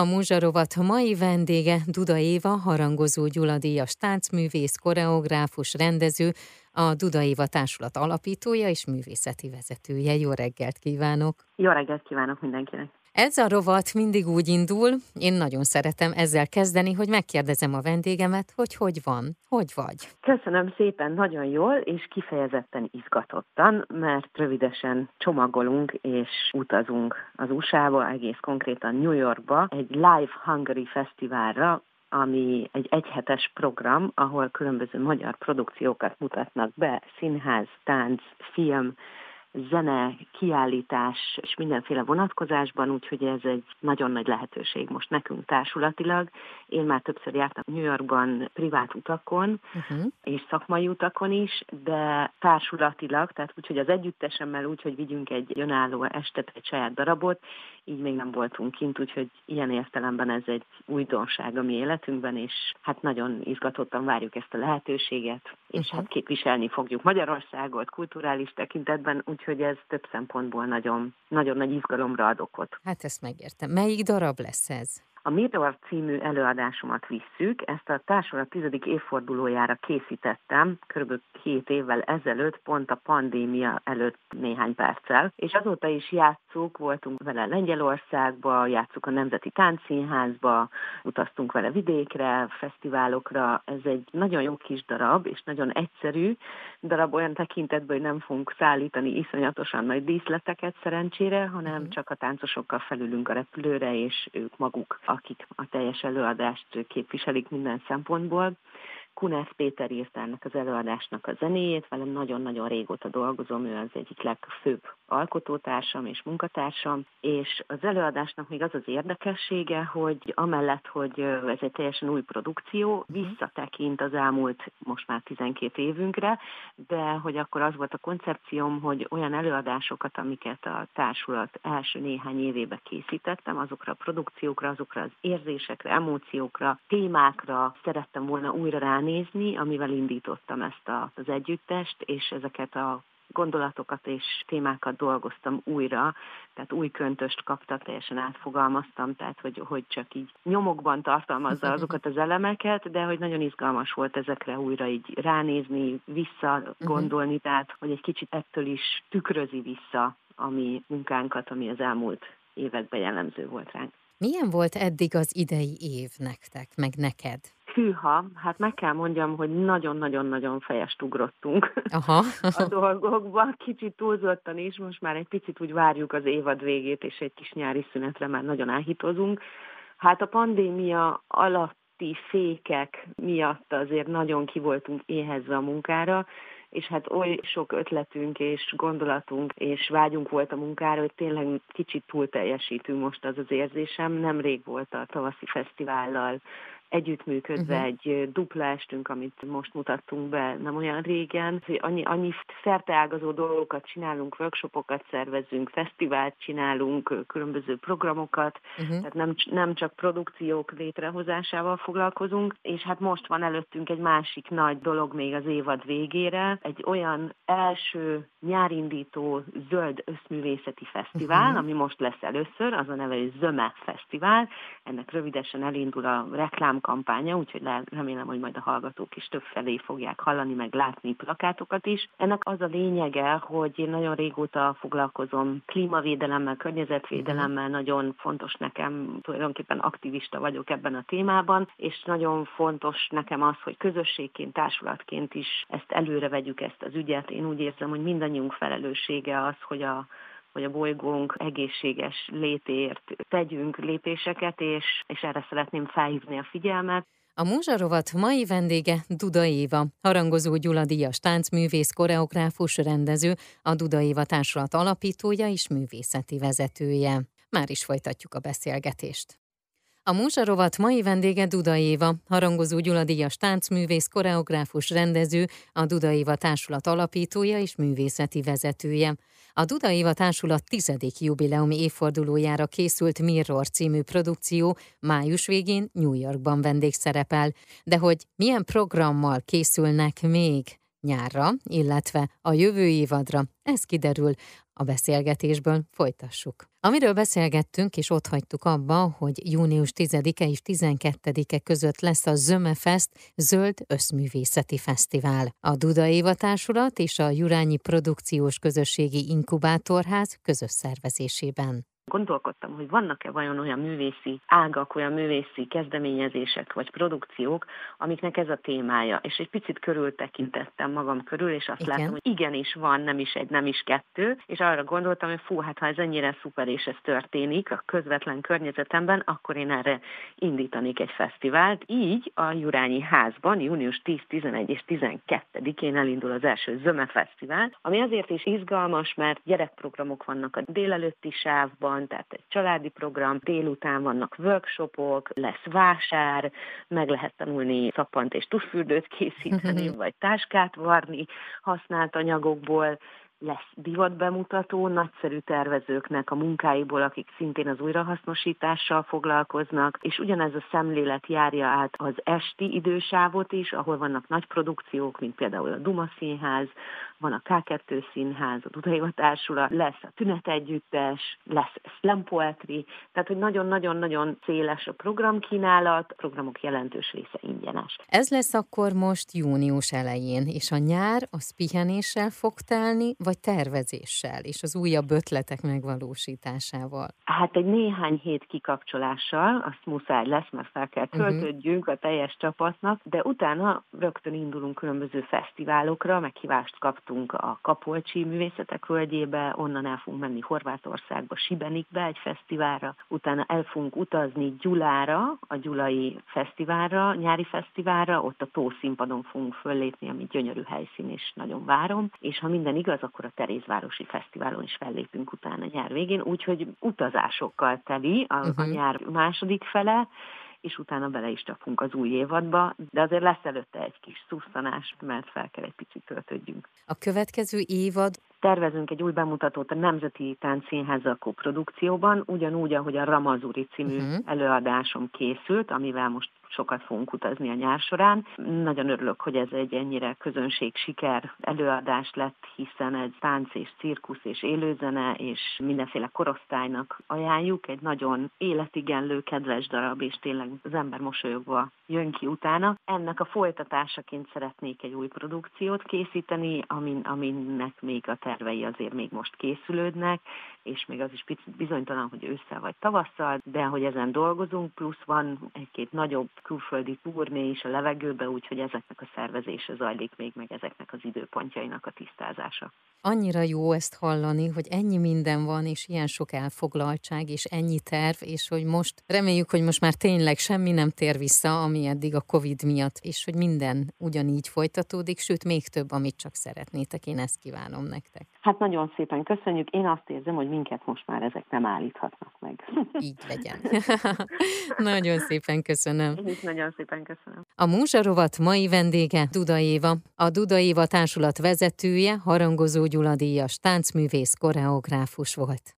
A Muzsarovat mai vendége Duda Éva, harangozó gyuladíjas táncművész, koreográfus, rendező, a Duda Éva Társulat alapítója és művészeti vezetője. Jó reggelt kívánok! Jó reggelt kívánok mindenkinek! Ez a rovat mindig úgy indul, én nagyon szeretem ezzel kezdeni, hogy megkérdezem a vendégemet, hogy hogy van, hogy vagy. Köszönöm szépen, nagyon jól, és kifejezetten izgatottan, mert rövidesen csomagolunk és utazunk az USA-ba, egész konkrétan New Yorkba, egy Live Hungary Fesztiválra, ami egy egyhetes program, ahol különböző magyar produkciókat mutatnak be, színház, tánc, film, zene, kiállítás és mindenféle vonatkozásban, úgyhogy ez egy nagyon nagy lehetőség most nekünk társulatilag. Én már többször jártam New Yorkban privát utakon uh-huh. és szakmai utakon is, de társulatilag, tehát úgyhogy az együttesemmel úgy, hogy vigyünk egy önálló estet, egy saját darabot, így még nem voltunk kint, úgyhogy ilyen értelemben ez egy újdonság a mi életünkben, és hát nagyon izgatottan várjuk ezt a lehetőséget, és uh-huh. hát képviselni fogjuk Magyarországot kulturális tekintetben, úgyhogy ez több szempontból nagyon, nagyon nagy izgalomra ad okot. Hát ezt megértem. Melyik darab lesz ez? A Mirror című előadásomat visszük, ezt a társulat tizedik évfordulójára készítettem, kb. két évvel ezelőtt, pont a pandémia előtt néhány perccel, és azóta is játszuk, voltunk vele Lengyelországba, játszuk a Nemzeti Táncszínházba, utaztunk vele vidékre, fesztiválokra, ez egy nagyon jó kis darab, és nagyon egyszerű darab olyan tekintetben, hogy nem fogunk szállítani iszonyatosan nagy díszleteket szerencsére, hanem mhm. csak a táncosokkal felülünk a repülőre, és ők maguk a akik a teljes előadást képviselik minden szempontból. Kunász Péter írta ennek az előadásnak a zenéjét, velem nagyon-nagyon régóta dolgozom, ő az egyik legfőbb alkotótársam és munkatársam, és az előadásnak még az az érdekessége, hogy amellett, hogy ez egy teljesen új produkció, mhm. visszatekint az elmúlt most már 12 évünkre, de hogy akkor az volt a koncepcióm, hogy olyan előadásokat, amiket a társulat első néhány évébe készítettem, azokra a produkciókra, azokra az érzésekre, emóciókra, témákra szerettem volna újra ránézni, amivel indítottam ezt a, az együttest, és ezeket a gondolatokat és témákat dolgoztam újra, tehát új köntöst kaptak, teljesen átfogalmaztam, tehát hogy, hogy csak így nyomokban tartalmazza azokat az elemeket, de hogy nagyon izgalmas volt ezekre újra így ránézni, visszagondolni, uh-huh. tehát hogy egy kicsit ettől is tükrözi vissza a mi munkánkat, ami az elmúlt években jellemző volt ránk. Milyen volt eddig az idei év nektek, meg neked? Hűha, hát meg kell mondjam, hogy nagyon-nagyon-nagyon fejest ugrottunk Aha. a dolgokba, kicsit túlzottan is, most már egy picit úgy várjuk az évad végét, és egy kis nyári szünetre már nagyon áhítozunk. Hát a pandémia alatti fékek miatt azért nagyon kivoltunk éhezve a munkára, és hát oly sok ötletünk és gondolatunk és vágyunk volt a munkára, hogy tényleg kicsit túl teljesítünk most az az érzésem. Nemrég volt a tavaszi fesztivállal együttműködve uh-huh. egy dupla estünk, amit most mutattunk be nem olyan régen, annyi, annyi szerteágazó dolgokat csinálunk, workshopokat szervezünk, fesztivált csinálunk, különböző programokat, uh-huh. tehát nem, nem csak produkciók létrehozásával foglalkozunk, és hát most van előttünk egy másik nagy dolog még az évad végére, egy olyan első nyárindító zöld összművészeti fesztivál, uh-huh. ami most lesz először, az a neve, hogy Zöme Fesztivál, ennek rövidesen elindul a reklám reklámkampánya, úgyhogy remélem, hogy majd a hallgatók is több felé fogják hallani, meg látni plakátokat is. Ennek az a lényege, hogy én nagyon régóta foglalkozom klímavédelemmel, környezetvédelemmel, nagyon fontos nekem, tulajdonképpen aktivista vagyok ebben a témában, és nagyon fontos nekem az, hogy közösségként, társulatként is ezt előre vegyük ezt az ügyet. Én úgy érzem, hogy mindannyiunk felelőssége az, hogy a hogy a bolygónk egészséges létért tegyünk lépéseket, és, és erre szeretném felhívni a figyelmet. A Múzsarovat mai vendége Duda Éva, harangozó Gyula Díjas táncművész, koreográfus, rendező, a Duda Éva társulat alapítója és művészeti vezetője. Már is folytatjuk a beszélgetést. A Múzsarovat mai vendége Duda Éva, harangozó Gyula Díjas táncművész, koreográfus, rendező, a Duda Éva társulat alapítója és művészeti vezetője. A Duda Éva Társulat tizedik jubileumi évfordulójára készült Mirror című produkció május végén New Yorkban vendégszerepel, de hogy milyen programmal készülnek még nyárra, illetve a jövő évadra, ez kiderül A beszélgetésből folytassuk. Amiről beszélgettünk, és ott hagytuk abba, hogy június 10-e és 12-e között lesz a Zömefest Zöld Összművészeti Fesztivál. A Duda Éva Társulat és a Jurányi Produkciós Közösségi Inkubátorház közös szervezésében. Gondolkodtam, hogy vannak-e vajon olyan művészi ágak, olyan művészi kezdeményezések vagy produkciók, amiknek ez a témája. És egy picit körültekintettem magam körül, és azt Igen. látom, hogy igenis van, nem is egy, nem is kettő, és arra gondoltam, hogy fú, hát ha ez ennyire szuper és ez történik a közvetlen környezetemben, akkor én erre indítanék egy fesztivált. Így a Jurányi házban június 10, 11 és 12-én elindul az első Zöme Fesztivál, ami azért is izgalmas, mert gyerekprogramok vannak a délelőtti sávban, van, tehát egy családi program, délután vannak workshopok, lesz vásár, meg lehet tanulni szappant és tusfürdőt készíteni, vagy táskát varni használt anyagokból, lesz divatbemutató, nagyszerű tervezőknek a munkáiból, akik szintén az újrahasznosítással foglalkoznak, és ugyanez a szemlélet járja át az esti idősávot is, ahol vannak nagy produkciók, mint például a Duma Színház, van a K2 Színház, a Dudaiva Társulat, lesz a Tünet Együttes, lesz Slam Poetry, tehát hogy nagyon-nagyon-nagyon széles a programkínálat, a programok jelentős része ingyenes. Ez lesz akkor most június elején, és a nyár az pihenéssel fog telni, vagy tervezéssel, és az újabb ötletek megvalósításával? Hát egy néhány hét kikapcsolással, azt muszáj lesz, mert fel kell mhm. töltődjünk a teljes csapatnak, de utána rögtön indulunk különböző fesztiválokra, meghívást kap elutaztunk a Kapolcsi Művészetek Völgyébe, onnan el fogunk menni Horvátországba, Sibenikbe egy fesztiválra, utána el fogunk utazni Gyulára, a Gyulai Fesztiválra, nyári fesztiválra, ott a Tószínpadon fogunk föllépni, ami gyönyörű helyszín, és nagyon várom, és ha minden igaz, akkor a Terézvárosi Fesztiválon is fellépünk utána nyár végén, úgyhogy utazásokkal teli a, uh-huh. a mhm. nyár második fele, és utána bele is csapunk az új évadba, de azért lesz előtte egy kis szusztanás, mert fel kell egy picit töltődjünk. A következő évad tervezünk egy új bemutatót a Nemzeti Táncszínházzal produkcióban, ugyanúgy, ahogy a Ramazuri című uh-huh. előadásom készült, amivel most sokat fogunk utazni a nyár során. Nagyon örülök, hogy ez egy ennyire közönség siker előadás lett, hiszen egy tánc és cirkusz és élőzene és mindenféle korosztálynak ajánljuk. Egy nagyon életigenlő, kedves darab, és tényleg az ember mosolyogva jön ki utána. Ennek a folytatásaként szeretnék egy új produkciót készíteni, amin, aminek még a tervei azért még most készülődnek, és még az is bizonytalan, hogy ősszel vagy tavasszal, de hogy ezen dolgozunk, plusz van egy-két nagyobb külföldi turné is a levegőbe, úgyhogy ezeknek a szervezése zajlik még, meg ezeknek az időpontjainak a tisztázása. Annyira jó ezt hallani, hogy ennyi minden van, és ilyen sok elfoglaltság, és ennyi terv, és hogy most reméljük, hogy most már tényleg semmi nem tér vissza, ami eddig a Covid miatt, és hogy minden ugyanígy folytatódik, sőt még több, amit csak szeretnétek. Én ezt kívánom nektek. Hát nagyon szépen köszönjük. Én azt érzem, hogy minket most már ezek nem állíthatnak meg. Így legyen. nagyon szépen köszönöm. Is nagyon szépen köszönöm. A Múzsarovat mai vendége Duda Éva, a Duda Éva társulat vezetője, harangozó Gyula díjas táncművész, koreográfus volt.